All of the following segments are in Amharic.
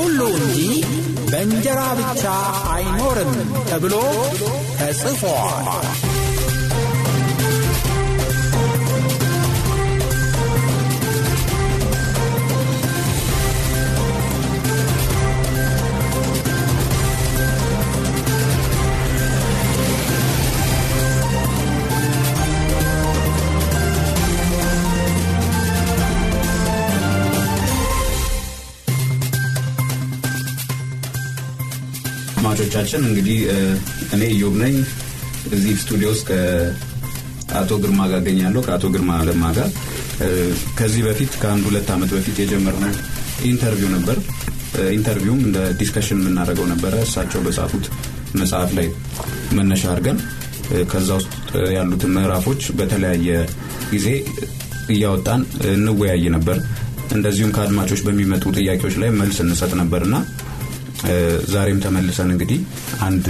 ሁሉ እንጂ በእንጀራ ብቻ አይኖርም ተብሎ ተጽፏል። አድማጮቻችን እንግዲህ እኔ ኢዮብ ነኝ። እዚህ ስቱዲዮ ውስጥ ከአቶ ግርማ ጋር እገኛለሁ። ከአቶ ግርማ ለማ ጋር ከዚህ በፊት ከአንድ ሁለት ዓመት በፊት የጀመርነው interview ነበር። interview ም እንደ discussion የምናደርገው ነበረ። እሳቸው በጻፉት መጽሐፍ ላይ መነሻ አድርገን ከዛ ውስጥ ያሉትን ምዕራፎች በተለያየ ጊዜ እያወጣን እንወያይ ነበር። እንደዚሁም ከአድማጮች በሚመጡ ጥያቄዎች ላይ መልስ እንሰጥ ነበርና ዛሬም ተመልሰን እንግዲህ አንድ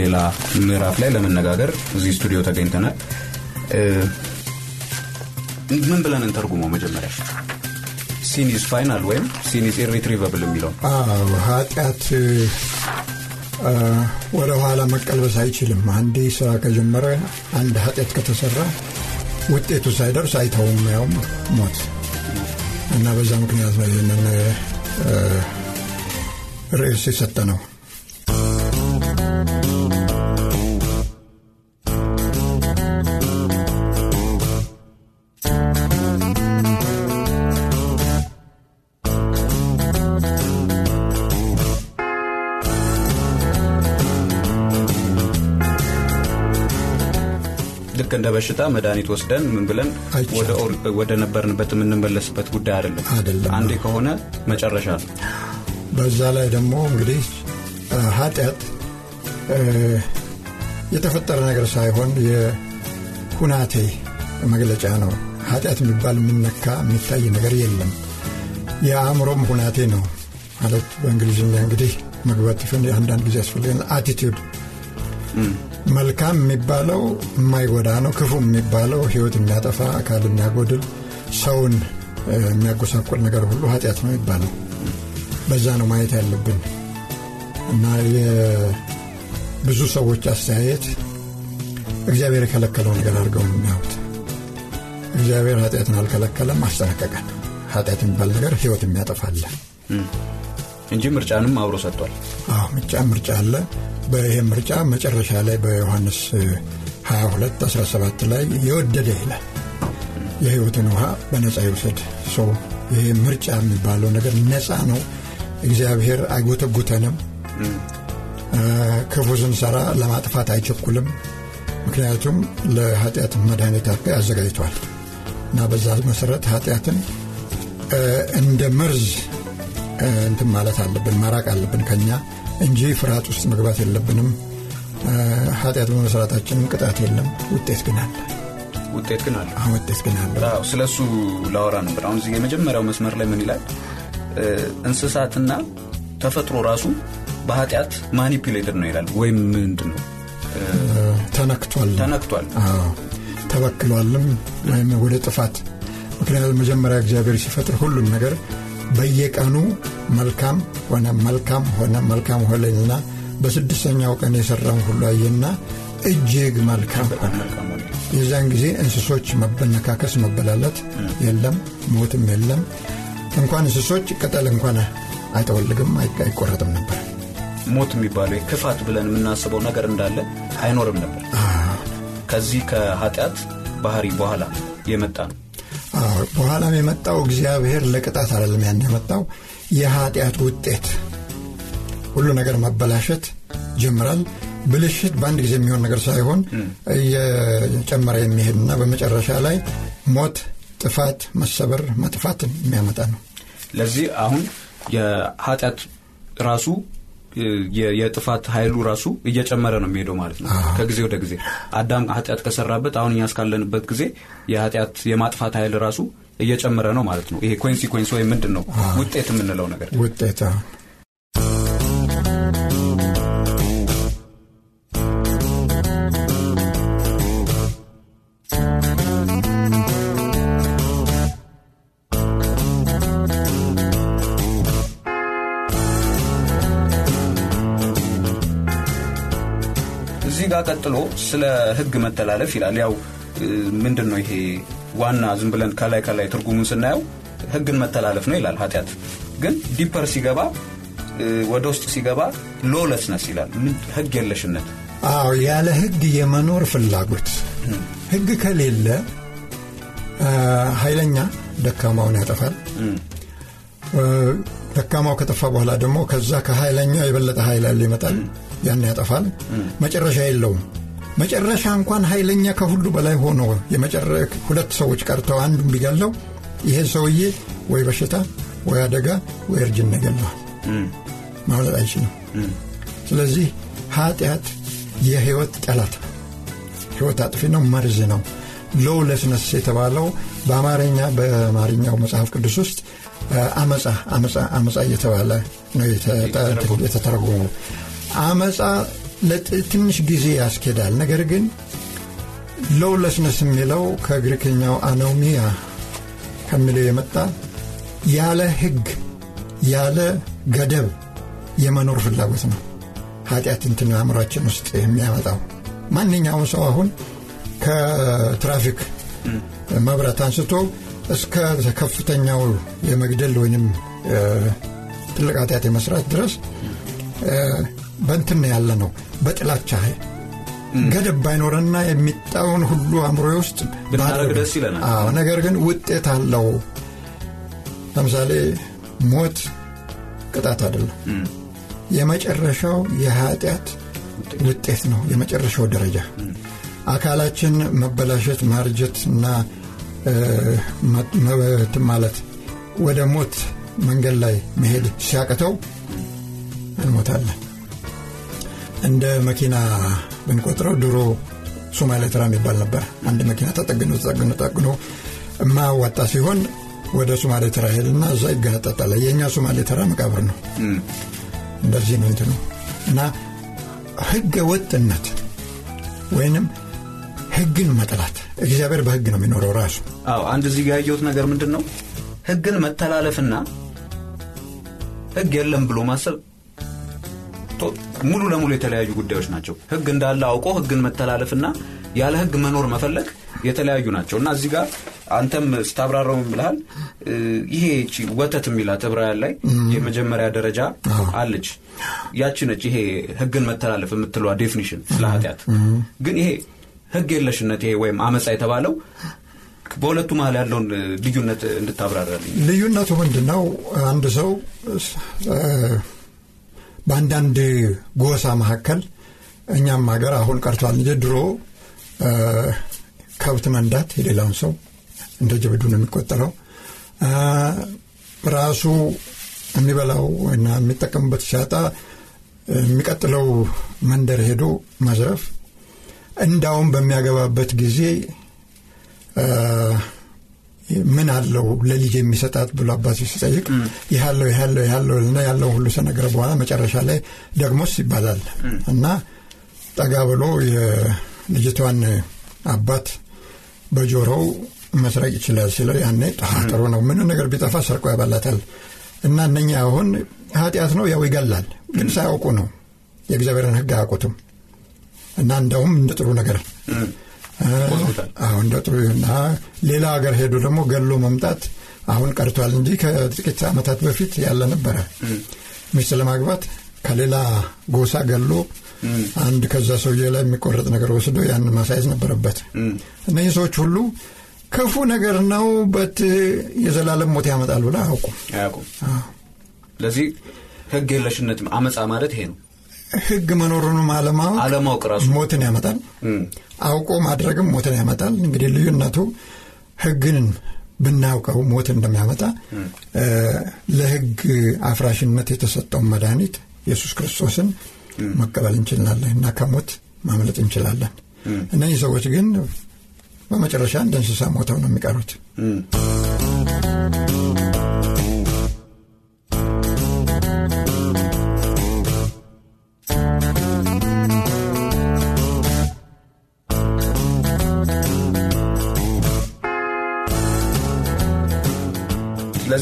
ሌላ ምዕራፍ ላይ ለመነጋገር እዚህ ስቱዲዮ ተገኝተናል። ምን ብለን እንተርጉመው? መጀመሪያ sin is final ወይም sin is irretrievable የሚለው ኃጢአት ወደ ኋላ መቀልበስ አይችልም። አንዴ ስራ ከጀመረ አንድ ኃጢአት ከተሰራ ውጤቱ ሳይደርስ አይተውም፣ ያውም ሞት እና በዛ ምክንያት ነው ይህንን ርዕስ የሰጠ ነው። ልክ እንደ በሽታ መድኃኒት ወስደን ምን ብለን ወደ ነበርንበት የምንመለስበት ጉዳይ አይደለም። አንዴ ከሆነ መጨረሻ ነው። በዛ ላይ ደግሞ እንግዲህ ኃጢአት የተፈጠረ ነገር ሳይሆን የሁናቴ መግለጫ ነው። ኃጢአት የሚባል የሚነካ የሚታይ ነገር የለም። የአእምሮም ሁናቴ ነው ማለት በእንግሊዝኛ እንግዲህ መግባት አንዳንድ ጊዜ ያስፈልገን አቲቲዩድ መልካም የሚባለው የማይጎዳ ነው። ክፉ የሚባለው ሕይወት የሚያጠፋ አካል የሚያጎድል ሰውን የሚያጎሳቆል ነገር ሁሉ ኃጢአት ነው ይባላል። በዛ ነው ማየት ያለብን እና የብዙ ሰዎች አስተያየት እግዚአብሔር የከለከለው ነገር አድርገው የሚያዩት። እግዚአብሔር ኃጢአትን አልከለከለም፣ አስጠነቀቀን። ኃጢአት የሚባል ነገር ሕይወት የሚያጠፋለ እንጂ ምርጫንም አብሮ ሰጥቷል። ምርጫ ምርጫ አለ። በይሄ ምርጫ መጨረሻ ላይ በዮሐንስ 22 17 ላይ የወደደ ይላል የሕይወትን ውሃ በነፃ ይውሰድ። ሰው ይሄ ምርጫ የሚባለው ነገር ነፃ ነው። እግዚአብሔር አይጎተጉተንም። ክፉ ስንሰራ ለማጥፋት አይቸኩልም። ምክንያቱም ለኃጢአት መድኃኒት አድርጎ ያዘጋጅቷል እና በዛ መሰረት ኃጢአትን እንደ መርዝ እንትን ማለት አለብን፣ ማራቅ አለብን ከኛ እንጂ ፍርሃት ውስጥ መግባት የለብንም። ኃጢአት በመስራታችንም ቅጣት የለም፣ ውጤት ግን አለ። ውጤት ግን አለ። ውጤት ግን አለ። ስለ እሱ ላወራ ነበር። አሁን የመጀመሪያው መስመር ላይ ምን ይላል? እንስሳትና ተፈጥሮ ራሱ በኃጢአት ማኒፕሌትድ ነው ይላል። ወይም ምንድን ነው ተነክቷል፣ ተነክቷል፣ ተበክሏልም ወይም ወደ ጥፋት። ምክንያቱም መጀመሪያ እግዚአብሔር ሲፈጥር ሁሉን ነገር በየቀኑ መልካም ሆነ መልካም ሆነ መልካም ሆነና በስድስተኛው ቀን የሰራውን ሁሉ አየና እጅግ መልካም ሆነ። ጊዜ እንስሶች መበነካከስ፣ መበላለት የለም፣ ሞትም የለም። እንኳን እንስሶች ቅጠል እንኳን አይጠወልግም፣ አይቆረጥም ነበር። ሞት የሚባለው ክፋት ብለን የምናስበው ነገር እንዳለ አይኖርም ነበር። ከዚህ ከኃጢአት ባህሪ በኋላ የመጣ ነው። በኋላም የመጣው እግዚአብሔር ለቅጣት አይደለም ያን የመጣው የኃጢአት ውጤት ሁሉ ነገር መበላሸት ጀምራል። ብልሽት በአንድ ጊዜ የሚሆን ነገር ሳይሆን እየጨመረ የሚሄድና በመጨረሻ ላይ ሞት፣ ጥፋት፣ መሰበር፣ መጥፋትን የሚያመጣ ነው። ለዚህ አሁን የኃጢአት ራሱ የጥፋት ኃይሉ ራሱ እየጨመረ ነው የሚሄደው ማለት ነው። ከጊዜ ወደ ጊዜ አዳም ኃጢአት ከሰራበት አሁን እኛ እስካለንበት ጊዜ የኃጢአት የማጥፋት ኃይል ራሱ እየጨመረ ነው ማለት ነው። ይሄ consequence ወይም ምንድን ነው? ውጤት የምንለው ነገር። ውጤት ቀጥሎ ስለ ህግ መተላለፍ ይላል። ያው ምንድን ነው ይሄ ዋና ዝም ብለን ከላይ ከላይ ትርጉሙን ስናየው ህግን መተላለፍ ነው ይላል ኃጢአት። ግን deeper ሲገባ ወደ ውስጥ ሲገባ lawlessness ይላል። ህግ የለሽነት። አዎ ያለ ህግ የመኖር ፍላጎት። ህግ ከሌለ ኃይለኛ ደካማውን ያጠፋል። ደካማው ከጠፋ በኋላ ደግሞ ከዛ ከኃይለኛው የበለጠ ኃይል ያለ ይመጣል። ያን ያጠፋል። መጨረሻ የለውም መጨረሻ እንኳን ኃይለኛ ከሁሉ በላይ ሆኖ ሁለት ሰዎች ቀርተው አንዱን ቢገለው ይሄ ሰውዬ ወይ በሽታ ወይ አደጋ ወይ እርጅና ይገለዋል ማምለጥ አይችልም። ስለዚህ ኃጢአት የህይወት ጠላት ነው። ህይወት አጥፊ ነው መርዝ ነው። ሎውለስነስ የተባለው በአማርኛ በአማርኛው መጽሐፍ ቅዱስ ውስጥ አመፃ አመፃ አመፃ እየተባለ ነው የተተረጎመው። አመፃ ለትንሽ ጊዜ ያስኬዳል። ነገር ግን lawlessness የሚለው ከግሪክኛው አኖሚያ ከሚለው የመጣ ያለ ህግ ያለ ገደብ የመኖር ፍላጎት ነው። ኃጢአት እንትን አእምሯችን ውስጥ የሚያመጣው። ማንኛውም ሰው አሁን ከትራፊክ መብራት አንስቶ እስከ ከፍተኛው የመግደል ወይም ትልቅ ኃጢአት የመስራት ድረስ በንትን ያለ ነው። በጥላቻ ገደብ ባይኖረና የሚጣውን ሁሉ አእምሮ ውስጥ ብናደረግ ደስ ይለናል። ነገር ግን ውጤት አለው። ለምሳሌ ሞት ቅጣት አይደለም። የመጨረሻው የኃጢአት ውጤት ነው። የመጨረሻው ደረጃ አካላችን መበላሸት ማርጀት እና መበትን ማለት ወደ ሞት መንገድ ላይ መሄድ ሲያቅተው እንሞታለን እንደ መኪና ብንቆጥረው ድሮ ሶማሌ ተራ የሚባል ነበር። አንድ መኪና ተጠግኖ ተጠግኖ ተጠግኖ የማያዋጣ ሲሆን ወደ ሶማሌ ተራ ሄድና እዛ ይገነጠጣል የእኛ ሶማሌ ተራ መቃብር ነው። እንደዚህ ነው እንትኑ። እና ህገ ወጥነት ወይንም ህግን መጥላት እግዚአብሔር በህግ ነው የሚኖረው ራሱ። አዎ አንድ እዚህ ጋር ያየሁት ነገር ምንድን ነው ህግን መተላለፍና ህግ የለም ብሎ ማሰብ ሙሉ ለሙሉ የተለያዩ ጉዳዮች ናቸው። ህግ እንዳለ አውቆ ህግን መተላለፍና ያለ ህግ መኖር መፈለግ የተለያዩ ናቸው። እና እዚህ ጋር አንተም ስታብራራው ብልሃል ይሄ ወተት የሚላት ዕብራውያን ላይ የመጀመሪያ ደረጃ አለች። ያቺ ነች ይሄ ህግን መተላለፍ የምትለዋ definition ስለ ኃጢአት። ግን ይሄ ህግ የለሽነት ይሄ ወይም አመፃ የተባለው በሁለቱ መሀል ያለውን ልዩነት እንድታብራራልኝ። ልዩነቱ ምንድን ነው አንድ ሰው በአንዳንድ ጎሳ መካከል እኛም ሀገር አሁን ቀርቷል እንጂ ድሮ ከብት መንዳት የሌላውን ሰው እንደ ጀብዱ ነው የሚቆጠረው። ራሱ የሚበላው እና የሚጠቀምበት ሲያጣ የሚቀጥለው መንደር ሄዶ መዝረፍ እንዳውም በሚያገባበት ጊዜ ምን አለው ለልጅ የሚሰጣት ብሎ አባቱ ሲጠይቅ ይሃለው ይሃለው ይሃለው ና ያለው ሁሉ ሰነገረ በኋላ መጨረሻ ላይ ደግሞስ ይባላል። እና ጠጋ ብሎ የልጅቷን አባት በጆሮው መስረቅ ይችላል ሲለው ያኔ ጥሩ ነው ምን ነገር ቢጠፋ ሰርቆ ያባላታል እና እነኛ አሁን ኃጢአት ነው ያው ይገላል ግን ሳያውቁ ነው የእግዚአብሔርን ህግ አያውቁትም። እና እንደውም እንደ ጥሩ ነገር አሁን እንደ ጥሩ እና ሌላ ሀገር ሄዶ ደግሞ ገሎ መምጣት አሁን ቀርቷል እንጂ ከጥቂት ዓመታት በፊት ያለ ነበረ። ሚስት ለማግባት ከሌላ ጎሳ ገሎ አንድ ከዛ ሰውዬ ላይ የሚቆረጥ ነገር ወስዶ ያን ማሳየት ነበረበት። እነዚህ ሰዎች ሁሉ ክፉ ነገር ነው በት የዘላለም ሞት ያመጣል ብለ አያውቁም። አያውቁም። ስለዚህ ህግ የለሽነት አመፃ ማለት ይሄ ነው ህግ መኖሩንም አለማወቅ አለማወቅ ራሱ ሞትን ያመጣል። አውቆ ማድረግም ሞትን ያመጣል። እንግዲህ ልዩነቱ ህግን ብናውቀው ሞት እንደሚያመጣ ለህግ አፍራሽነት የተሰጠውን መድኃኒት ኢየሱስ ክርስቶስን መቀበል እንችላለን እና ከሞት ማምለጥ እንችላለን። እነዚህ ሰዎች ግን በመጨረሻ እንደ እንስሳ ሞተው ነው የሚቀሩት።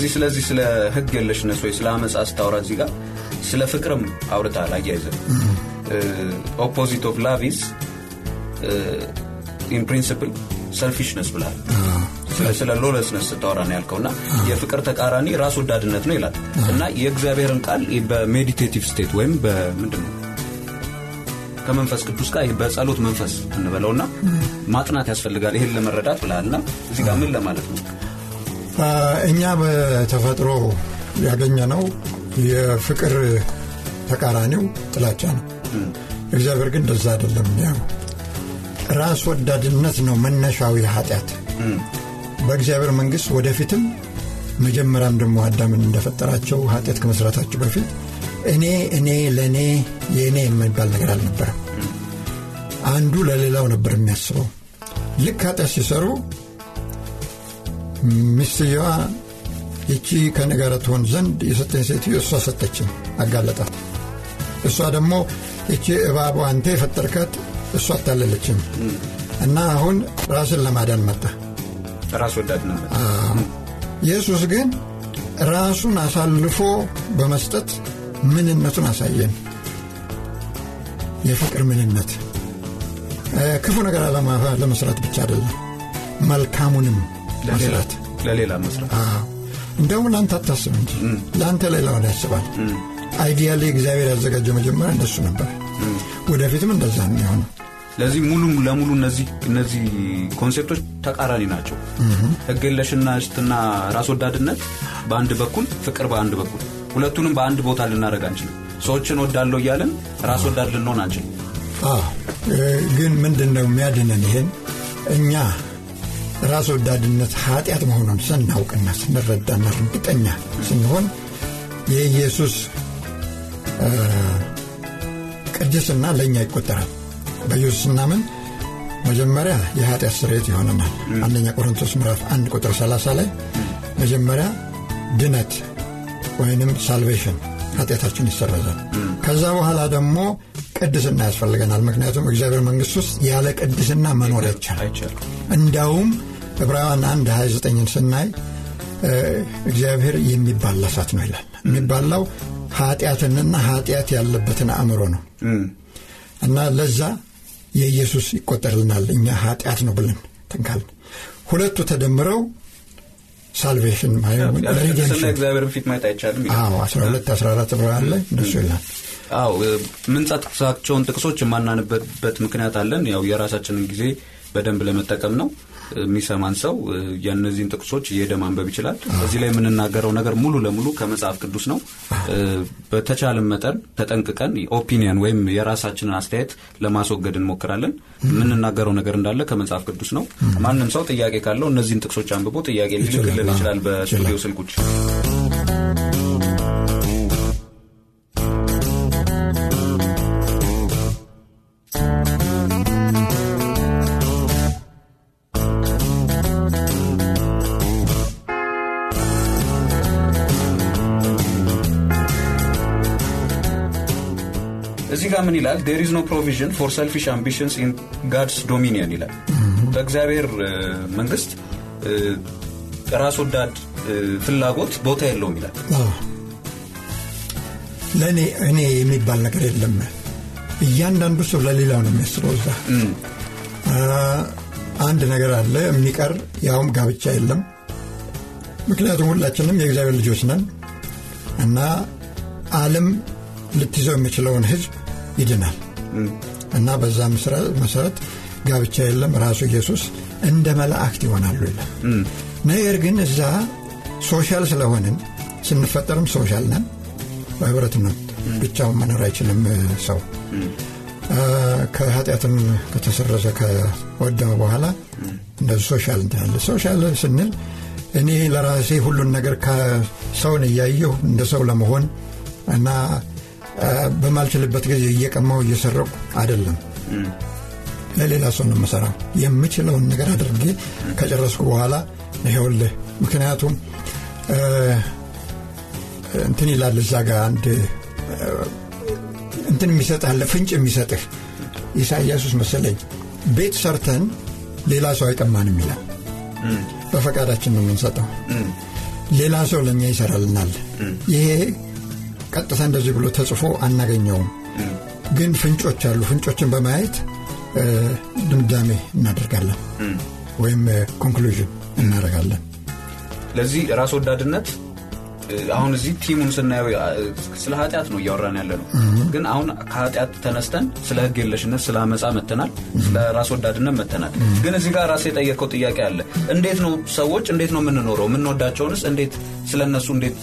ስለዚህ ስለዚህ ስለ ህግ የለሽነት ወይ? ስለ አመፃ ስታወራ እዚህ ጋር ስለ ፍቅርም አውርተሃል አያይዘህ opposite of love is in principle selfishness ብለሃል ስለ lawlessness ስታወራ ነው ያልከው እና የፍቅር ተቃራኒ ራስ ወዳድነት ነው ይላል። እና የእግዚአብሔርን ቃል በ meditative state ወይም በምንድን ነው? ከመንፈስ ቅዱስ ጋር በጸሎት መንፈስ እንበለውና ማጥናት ያስፈልጋል። ይህን ለመረዳት ብለሃልና እዚህ ጋር ምን ለማለት ነው እኛ በተፈጥሮ ያገኘነው የፍቅር ተቃራኒው ጥላቻ ነው። እግዚአብሔር ግን እንደዛ አይደለም። ያው ራስ ወዳድነት ነው መነሻዊ ኃጢአት። በእግዚአብሔር መንግሥት ወደፊትም መጀመሪያም ደግሞ አዳምን እንደፈጠራቸው ኃጢአት ከመስራታቸው በፊት እኔ እኔ ለእኔ የእኔ የሚባል ነገር አልነበረም። አንዱ ለሌላው ነበር የሚያስበው። ልክ ኃጢአት ሲሰሩ ሚስትየዋ ይቺ ከእኔ ጋር ትሆን ዘንድ የሰጠኝ ሴትዮ እሷ ሰጠችኝ፣ አጋለጣት። እሷ ደግሞ ይቺ እባቧ አንተ የፈጠርካት እሷ አታለለችኝ እና አሁን ራስን ለማዳን መጣ። ራስ ወዳድ ኢየሱስ ግን ራሱን አሳልፎ በመስጠት ምንነቱን አሳየን። የፍቅር ምንነት ክፉ ነገር ለመስራት ብቻ አይደለም፣ መልካሙንም ለሌላ መስራት እንደውም ለአንተ አታስብ እንጂ ለአንተ ሌላውን ያስባል። ideally እግዚአብሔር ያዘጋጀው መጀመሪያ እንደሱ ነበር። ወደፊትም እንደዛ ነው የሚሆነው። ለዚህ ሙሉ ለሙሉ እነዚህ concept ኦች ተቃራኒ ናቸው። ህግ የለሽነትና ራስ ወዳድነት በአንድ በኩል፣ ፍቅር በአንድ በኩል፣ ሁለቱንም በአንድ ቦታ ልናደርግ አንችልም። ሰዎችን ወዳለው እያለን ራስ ወዳድ ልንሆን አንችልም። ግን ምንድን ነው የሚያድነን? ይሄን እኛ ራስ ወዳድነት ኃጢአት መሆኑን ስናውቅና ስንረዳና እርግጠኛ ስንሆን የኢየሱስ ቅድስና ለእኛ ይቆጠራል። በኢየሱስ ስናምን መጀመሪያ የኃጢአት ስርየት ይሆነናል። አንደኛ ቆሮንቶስ ምዕራፍ አንድ ቁጥር 30 ላይ መጀመሪያ ድነት ወይንም ሳልቬሽን ኃጢአታችን ይሰረዛል። ከዛ በኋላ ደግሞ ቅድስና ያስፈልገናል። ምክንያቱም እግዚአብሔር መንግሥት ውስጥ ያለ ቅድስና መኖር አይቻልም። እንዳውም ዕብራውያን 1 29ን ስናይ እግዚአብሔር የሚባላ እሳት ነው ይላል። የሚባላው ኃጢአትንና ኃጢአት ያለበትን አእምሮ ነው እና ለዛ የኢየሱስ ይቆጠርልናል። እኛ ኃጢአት ነው ብለን ተንካልን። ሁለቱ ተደምረው ሳልቬሽን ሪደምሽን እግዚአብሔርን ፊት ማየት አይቻልም። 12 14 ዕብራውያን ላይ እንደሱ ይላል። አዎ ምንጸጥቅሳቸውን ጥቅሶች የማናንበት ምክንያት አለን። ያው የራሳችንን ጊዜ በደንብ ለመጠቀም ነው። የሚሰማን ሰው የእነዚህን ጥቅሶች እየሄደ ማንበብ ይችላል። እዚህ ላይ የምንናገረው ነገር ሙሉ ለሙሉ ከመጽሐፍ ቅዱስ ነው። በተቻለን መጠን ተጠንቅቀን ኦፒኒየን ወይም የራሳችንን አስተያየት ለማስወገድ እንሞክራለን። የምንናገረው ነገር እንዳለ ከመጽሐፍ ቅዱስ ነው። ማንም ሰው ጥያቄ ካለው እነዚህን ጥቅሶች አንብቦ ጥያቄ ሊልክልን ይችላል በስቱዲዮ ስልኮች። ጋር ምን ይላል? there is no provision for selfish ambitions in God's dominion ይላል። በእግዚአብሔር መንግስት ራስ ወዳድ ፍላጎት ቦታ የለውም ይላል። ለእኔ እኔ የሚባል ነገር የለም። እያንዳንዱ ሰው ለሌላው ነው የሚያስበው። እዛ አንድ ነገር አለ የሚቀር ያውም ጋብቻ የለም። ምክንያቱም ሁላችንም የእግዚአብሔር ልጆች ነን እና ዓለም ልትይዘው የሚችለውን ህዝብ ይድናል እና በዛ መሰረት ጋብቻ የለም። ራሱ ኢየሱስ እንደ መላእክት ይሆናሉ ይላል። ነገር ግን እዛ social ስለሆንን ስንፈጠርም social ነን፣ በህብረት ነው ብቻውን መኖር አይችልም ሰው ከኃጢአትም ከተሰረዘ ከወደመ በኋላ እንደዚህ social እንትናለ social ስንል እኔ ለራሴ ሁሉን ነገር ከሰውን እያየሁ እንደ ሰው ለመሆን እና በማልችልበት ጊዜ እየቀማው እየሰረቁ አይደለም። ለሌላ ሰው ነው የምሰራው። የምችለውን ነገር አድርጌ ከጨረስኩ በኋላ ይኸውልህ ምክንያቱም እንትን ይላል እዛ ጋር አንድ እንትን የሚሰጥህ ፍንጭ የሚሰጥህ ኢሳያሱስ መሰለኝ። ቤት ሰርተን ሌላ ሰው አይቀማንም ይላል። በፈቃዳችን ነው የምንሰጠው። ሌላ ሰው ለእኛ ይሰራልናል። ይሄ ቀጥታ እንደዚህ ብሎ ተጽፎ አናገኘውም። ግን ፍንጮች አሉ። ፍንጮችን በማየት ድምዳሜ እናደርጋለን ወይም ኮንክሉዥን እናደርጋለን። ለዚህ ራስ ወዳድነት አሁን እዚህ ቲሙን ስናየው ስለ ኃጢአት ነው እያወራን ያለ ነው ግን አሁን ከኃጢአት ተነስተን ስለ ህግ የለሽነት ስለ አመፃ መጥተናል ስለ ራስ ወዳድነት መጥተናል ግን እዚህ ጋር ራስ የጠየቀው ጥያቄ አለ። እንዴት ነው ሰዎች እንዴት ነው የምንኖረው? የምንወዳቸውንስ እንዴት ስለ እነሱ እንዴት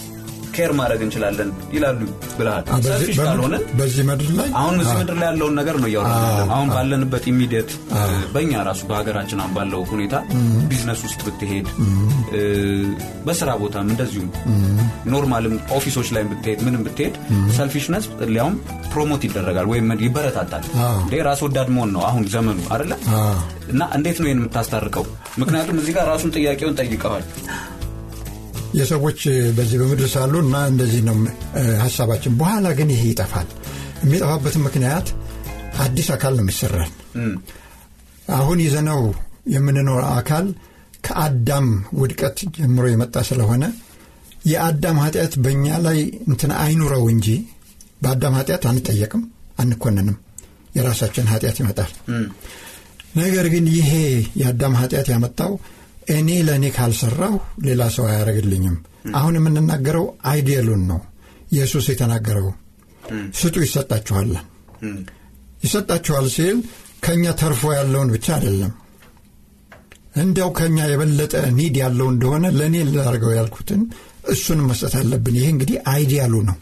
care ማድረግ እንችላለን ይላሉ ብልሃል selfish ካልሆነ በዚህ ምድር ላይ? አሁን እዚህ ምድር ላይ ያለውን ነገር ነው እያወራ አሁን ባለንበት immediate በእኛ ራሱ በሀገራችን አሁን ባለው ሁኔታ ቢዝነስ ውስጥ ብትሄድ በስራ ቦታም እንደዚሁም normal ም office ኦች ላይ ብትሄድ ምንም ብትሄድ selfishness ሊያውም promote ይደረጋል ወይም ይበረታታል። ራስ ወዳድ መሆን ነው አሁን ዘመኑ አይደለ? እና እንዴት ነው ይህን የምታስታርቀው? ምክንያቱም እዚህ ጋር ራሱን ጥያቄውን ጠይቀዋል የሰዎች በዚህ በምድር ሳሉ እና እንደዚህ ነው ሀሳባችን። በኋላ ግን ይሄ ይጠፋል። የሚጠፋበትን ምክንያት አዲስ አካል ነው የሚሰራል አሁን ይዘነው የምንኖር አካል ከአዳም ውድቀት ጀምሮ የመጣ ስለሆነ የአዳም ኃጢአት በእኛ ላይ እንትን አይኑረው እንጂ በአዳም ኃጢአት አንጠየቅም አንኮንንም የራሳችን ኃጢአት ይመጣል። ነገር ግን ይሄ የአዳም ኃጢአት ያመጣው እኔ ለእኔ ካልሰራሁ ሌላ ሰው አያደረግልኝም አሁን የምንናገረው አይዲየሉን ነው። ኢየሱስ የተናገረው ስጡ ይሰጣችኋል። ይሰጣችኋል ሲል ከእኛ ተርፎ ያለውን ብቻ አይደለም። እንዲያው ከእኛ የበለጠ need ያለው እንደሆነ ለእኔ ላርገው ያልኩትን እሱን መስጠት አለብን። ይሄ እንግዲህ ideal ኡ ነው።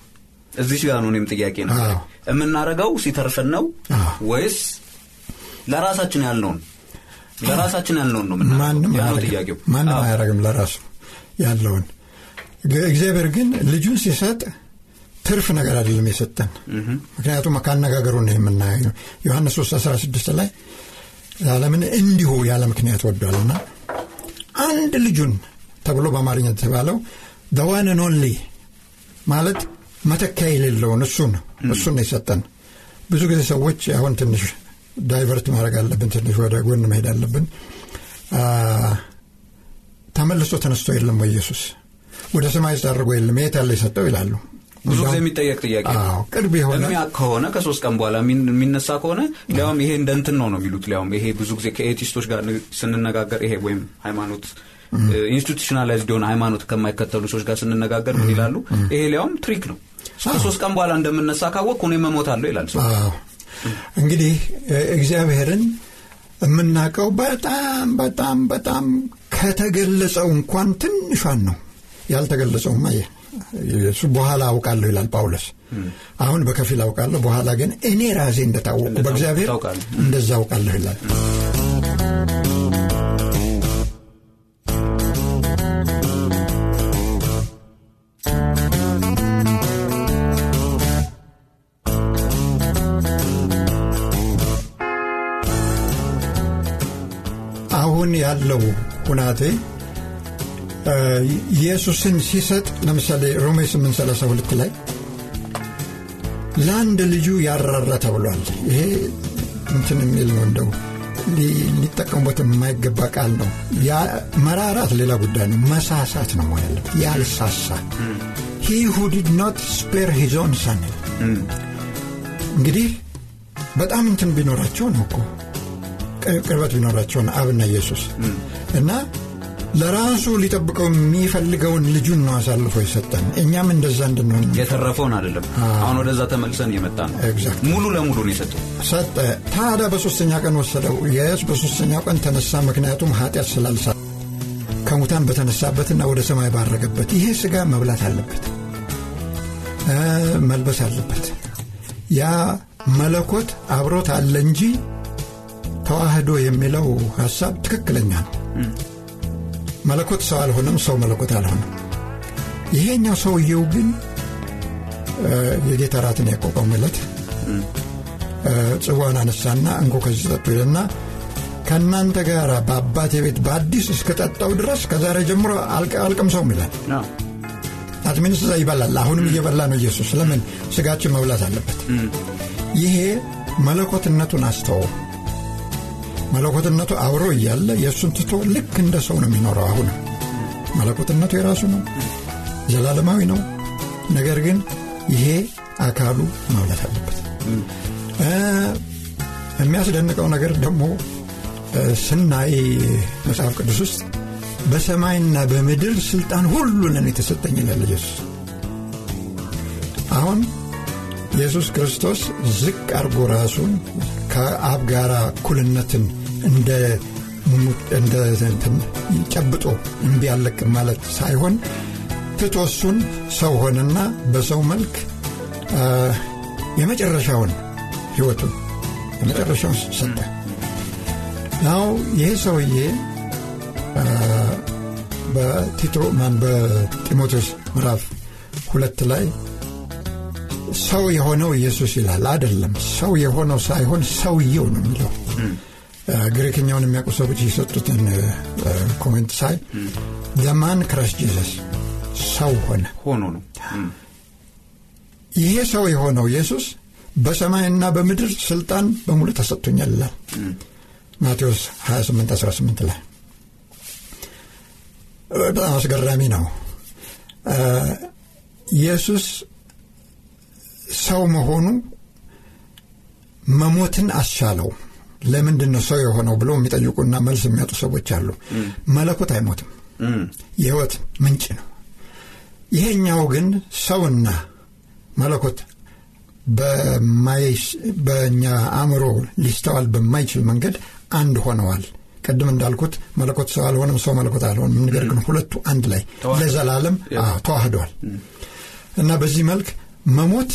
እዚህ ጋር ነው እኔም ጥያቄ ነው። የምናደርገው ሲተርፈን ነው ወይስ ለራሳችን ያልነውን ለራሳችን ያልነውን ነው ጥያቄው። ማንም አያረግም ለራሱ ያለውን። እግዚአብሔር ግን ልጁን ሲሰጥ ትርፍ ነገር አይደለም የሰጠን። ምክንያቱም ካነጋገሩ ነው የምናየው። ዮሐንስ 3 16 ላይ ዓለምን እንዲሁ ያለ ምክንያት ወዷልና አንድ ልጁን ተብሎ በአማርኛ የተባለው the one and only ማለት መተኪያ የሌለውን እሱን እሱን ነው የሰጠን። ብዙ ጊዜ ሰዎች አሁን ትንሽ divert ማድረግ አለብን ትንሽ ወደ ጎን መሄድ አለብን። ተመልሶ ተነስቶ የለም ወይ ኢየሱስ? ወደ ሰማይ አርጎ የለም የታለ የሰጠው ይላሉ። ብዙ ጊዜ የሚጠየቅ ጥያቄ ቅርብ የሆነ ከሆነ ከሶስት ቀን በኋላ የሚነሳ ከሆነ ሊያውም ይሄ እንደ እንትን ነው ነው የሚሉት ሊያውም። ይሄ ብዙ ጊዜ ከ atheist ኦች ጋር ስንነጋገር ይሄ ወይም ሃይማኖት institutionalized የሆነ ሃይማኖት ከማይከተሉ ሰዎች ጋር ስንነጋገር ምን ይላሉ? ይሄ ሊያውም trick ነው። ከሶስት ቀን በኋላ እንደምነሳ ካወቅ እኔ መሞታለሁ ይላል ሰው እንግዲህ እግዚአብሔርን የምናውቀው በጣም በጣም በጣም ከተገለጸው እንኳን ትንሿን ነው። ያልተገለጸውማ እሱ በኋላ አውቃለሁ ይላል ጳውሎስ። አሁን በከፊል አውቃለሁ በኋላ ግን እኔ ራሴ እንደታወቁ በእግዚአብሔር እንደዛ አውቃለሁ ይላል አሁን ያለው ሁናቴ ኢየሱስን ሲሰጥ ለምሳሌ ሮሜ 832 ላይ ለአንድ ልጁ ያልራራ ተብሏል። ይሄ እንትን የሚል ነው እንደው ሊጠቀሙበት የማይገባ ቃል ነው። መራራት ሌላ ጉዳይ ነው። መሳሳት ነው ያለው ያልሳሳ። He who did not spare his own Son እንግዲህ በጣም እንትን ቢኖራቸው ነው እኮ ቅርበት ቢኖራቸውን አብና ኢየሱስ። እና ለራሱ ሊጠብቀው የሚፈልገውን ልጁን ነው አሳልፎ የሰጠን። እኛም እንደዛ እንድንሆን የተረፈውን አይደለም። አሁን ወደዛ ተመልሰን እየመጣ ነው። ሙሉ ለሙሉ ነው የሰጠው። ሰጠ። ታዲያ በሶስተኛ ቀን ወሰደው። የስ በሶስተኛው ቀን ተነሳ ምክንያቱም ኃጢአት ስላልሳ ከሙታን በተነሳበትና ወደ ሰማይ ባረገበት ይሄ ስጋ መብላት አለበት መልበስ አለበት። ያ መለኮት አብሮት አለ እንጂ ተዋህዶ የሚለው ሀሳብ ትክክለኛ ነው። መለኮት ሰው አልሆነም ሰው መለኮት አልሆነም። ይሄኛው ሰውየው ግን የጌታ ራትን ያቋቋም ዕለት ጽዋን አነሳና እንኮ ከዚህ ጠጡ ይልና ከእናንተ ጋር በአባቴ ቤት በአዲስ እስከጠጣው ድረስ ከዛሬ ጀምሮ አልቀምሰውም ይላል። አትሚንስ እዛ ይበላል። አሁንም እየበላ ነው ኢየሱስ። ለምን? ስጋችን መብላት አለበት። ይሄ መለኮትነቱን አስተወው መለኮትነቱ አብሮ እያለ የእሱን ትቶ ልክ እንደ ሰው ነው የሚኖረው አሁንም መለኮትነቱ የራሱ ነው ዘላለማዊ ነው። ነገር ግን ይሄ አካሉ መብላት አለበት። የሚያስደንቀው ነገር ደግሞ ስናይ መጽሐፍ ቅዱስ ውስጥ በሰማይና በምድር ስልጣን ሁሉ ለእኔ የተሰጠኝ ይላል ኢየሱስ። አሁን ኢየሱስ ክርስቶስ ዝቅ አርጎ ራሱን ከአብ ጋር እኩልነትን እንደ ጨብጦ እምቢ ያለቅም ማለት ሳይሆን ትቶሱን ሰው ሆነና በሰው መልክ የመጨረሻውን ህይወቱን የመጨረሻውን ሰጠ። Now ይህ ሰውዬ በቲቶ ማን በጢሞቴዎስ ምዕራፍ ሁለት ላይ ሰው የሆነው ኢየሱስ ይላል። አይደለም። ሰው የሆነው ሳይሆን ሰውየው ነው የሚለው። ግሪክኛውን የሚያውቁ ሰዎች የሰጡትን comment ሳይ the man Christ Jesus ሰው ሆነ። ሆኖ ነው። ይሄ ሰው የሆነው ኢየሱስ በሰማይና በምድር ስልጣን በሙሉ ተሰጥቶኛል ይላል። ማቴዎስ 28 18 ላይ። በጣም አስገራሚ ነው። ኢየሱስ ሰው መሆኑ መሞትን አስቻለው። ለምንድን ነው ሰው የሆነው ብለው የሚጠይቁና መልስ የሚያጡ ሰዎች አሉ። መለኮት አይሞትም። የህይወት ምንጭ ነው። ይሄኛው ግን ሰውና መለኮት በእኛ አእምሮ ሊስተዋል በማይችል መንገድ አንድ ሆነዋል። ቅድም እንዳልኩት መለኮት ሰው አልሆንም ሰው መለኮት አልሆንም ነገር ግን ሁለቱ አንድ ላይ ለዘላለም ተዋህደዋል። እና በዚህ መልክ መሞት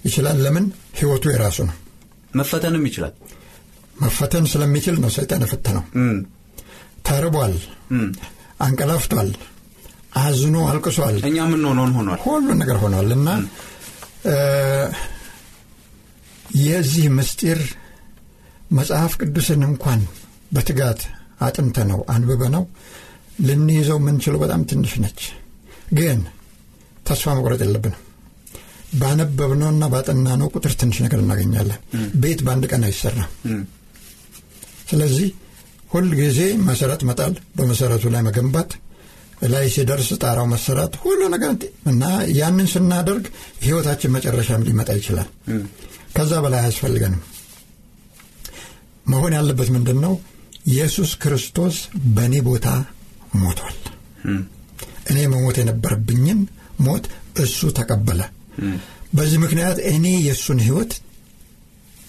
ይችላል። ለምን? ህይወቱ የራሱ ነው። መፈተንም ይችላል። መፈተን ስለሚችል ነው ሰይጣን የፈተነው። ተርቧል። አንቀላፍቷል። አዝኖ አልቅሷል። እኛ የምንሆነውን ሆኗል? ሁሉ ነገር ሆኗል እና የዚህ ምስጢር መጽሐፍ ቅዱስን እንኳን በትጋት አጥንተ ነው አንብበ ነው ልንይዘው የምንችለው በጣም ትንሽ ነች። ግን ተስፋ መቁረጥ የለብንም ባነበብነውና ባጠናነው ቁጥር ትንሽ ነገር እናገኛለን። ቤት በአንድ ቀን አይሰራም። ስለዚህ ሁል ጊዜ መሰረት መጣል በመሰረቱ ላይ መገንባት ላይ ሲደርስ ጣራው መሰራት ሁሉ ነገር እና ያንን ስናደርግ ህይወታችን መጨረሻም ሊመጣ ይችላል። ከዛ በላይ አያስፈልገንም። መሆን ያለበት ምንድን ነው ኢየሱስ ክርስቶስ በእኔ ቦታ ሞቷል። እኔ መሞት የነበረብኝን ሞት እሱ ተቀበለ በዚህ ምክንያት እኔ የእሱን ህይወት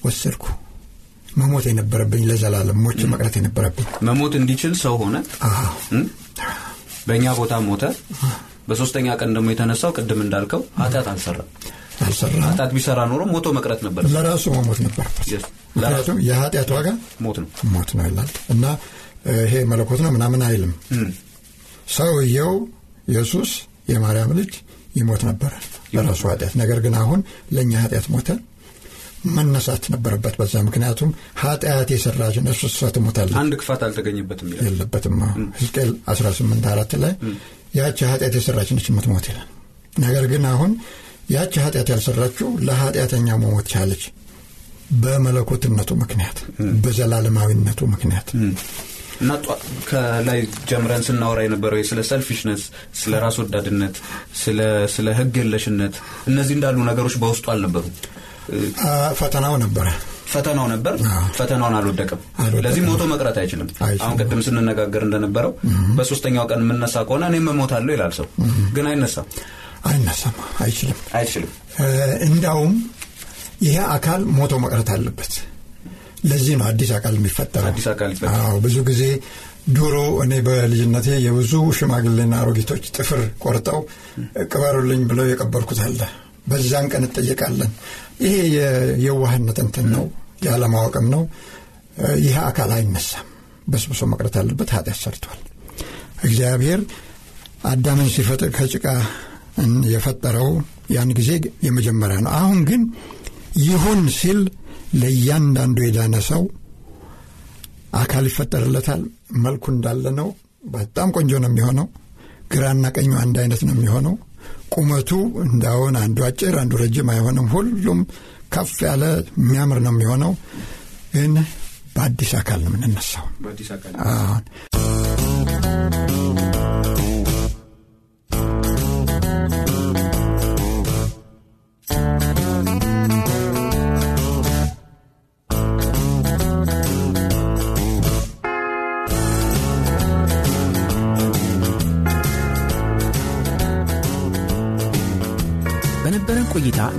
ወሰድኩ። መሞት የነበረብኝ ለዘላለም ሞች መቅረት የነበረብኝ። መሞት እንዲችል ሰው ሆነ? በእኛ ቦታ ሞተ። በሶስተኛ ቀን ደግሞ የተነሳው ቅድም እንዳልከው ኃጢአት አልሰራ አልሰራ ኃጢአት ቢሰራ ኖሮ ሞቶ መቅረት ነበር። ለራሱ መሞት ነበረበት ምክንያቱም የኃጢአት ዋጋ ሞት ነው። ሞት ነው ይላል። እና ይሄ መለኮት ነው ምናምን አይልም። ሰውየው ኢየሱስ የማርያም ልጅ ይሞት ነበረ ለራሱ ኃጢአት። ነገር ግን አሁን ለእኛ ኃጢአት ሞተ። መነሳት ነበረበት በዛ ምክንያቱም ኃጢአት የሰራች ነፍስ እሷ ትሞታለች። አንድ ክፋት አልተገኘበትም የለበትም። ሕዝቅኤል 18 አራት ላይ ያቺ ኃጢአት የሰራች ነች የምትሞት ይላል። ነገር ግን አሁን ያቺ ኃጢአት ያልሰራችው ለኃጢአተኛ መሞት ቻለች። በመለኮትነቱ ምክንያት በዘላለማዊነቱ ምክንያት እና ከላይ ጀምረን ስናወራ የነበረው ስለ ሰልፊሽነስ ስለ ራስ ወዳድነት ስለ ህግ የለሽነት እነዚህ እንዳሉ ነገሮች በውስጡ አልነበሩ ፈተናው ነበረ። ፈተናው ነበር። ፈተናውን አልወደቅም ለዚህ ሞቶ መቅረት አይችልም። አሁን ቅድም ስንነጋገር እንደነበረው በሶስተኛው ቀን የምነሳ ከሆነ እኔም እሞታለሁ ይላል ሰው። ግን አይነሳም። አይነሳም። አይችልም። አይችልም። እንዳውም ይሄ አካል ሞቶ መቅረት አለበት ለዚህ ነው አዲስ አካል የሚፈጠረው ብዙ ጊዜ ድሮ እኔ በልጅነቴ የብዙ ሽማግሌና አሮጊቶች ጥፍር ቆርጠው ቅበሩልኝ ብለው የቀበርኩት አለ በዛን ቀን እጠየቃለን። ይሄ የዋህነት እንትን ነው፣ ያለማወቅም ነው። ይህ አካል አይነሳም፣ በስብሶ መቅረት አለበት። ኃጢአት ሰርቷል። እግዚአብሔር አዳምን ሲፈጥር ከጭቃ የፈጠረው ያን ጊዜ የመጀመሪያ ነው። አሁን ግን ይሁን ሲል ለእያንዳንዱ የዳነ ሰው አካል ይፈጠርለታል። መልኩ እንዳለ ነው። በጣም ቆንጆ ነው የሚሆነው። ግራና ቀኙ አንድ አይነት ነው የሚሆነው። ቁመቱ እንዳሁን አንዱ አጭር አንዱ ረጅም አይሆንም። ሁሉም ከፍ ያለ የሚያምር ነው የሚሆነው። ግን በአዲስ አካል ነው የምንነሳው። አሁን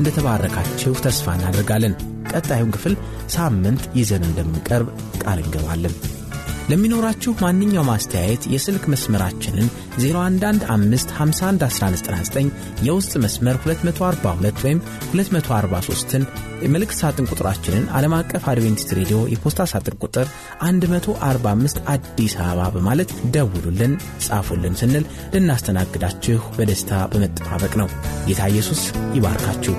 እንደተባረካችሁ ተስፋ እናደርጋለን። ቀጣዩን ክፍል ሳምንት ይዘን እንደምንቀርብ ቃል እንገባለን። ለሚኖራችሁ ማንኛውም አስተያየት የስልክ መስመራችንን 0115511199 የውስጥ መስመር 242 ወይም 243ን የመልእክት ሳጥን ቁጥራችንን ዓለም አቀፍ አድቬንቲስት ሬዲዮ የፖስታ ሳጥን ቁጥር 145 አዲስ አበባ በማለት ደውሉልን፣ ጻፉልን ስንል ልናስተናግዳችሁ በደስታ በመጠባበቅ ነው። ጌታ ኢየሱስ ይባርካችሁ።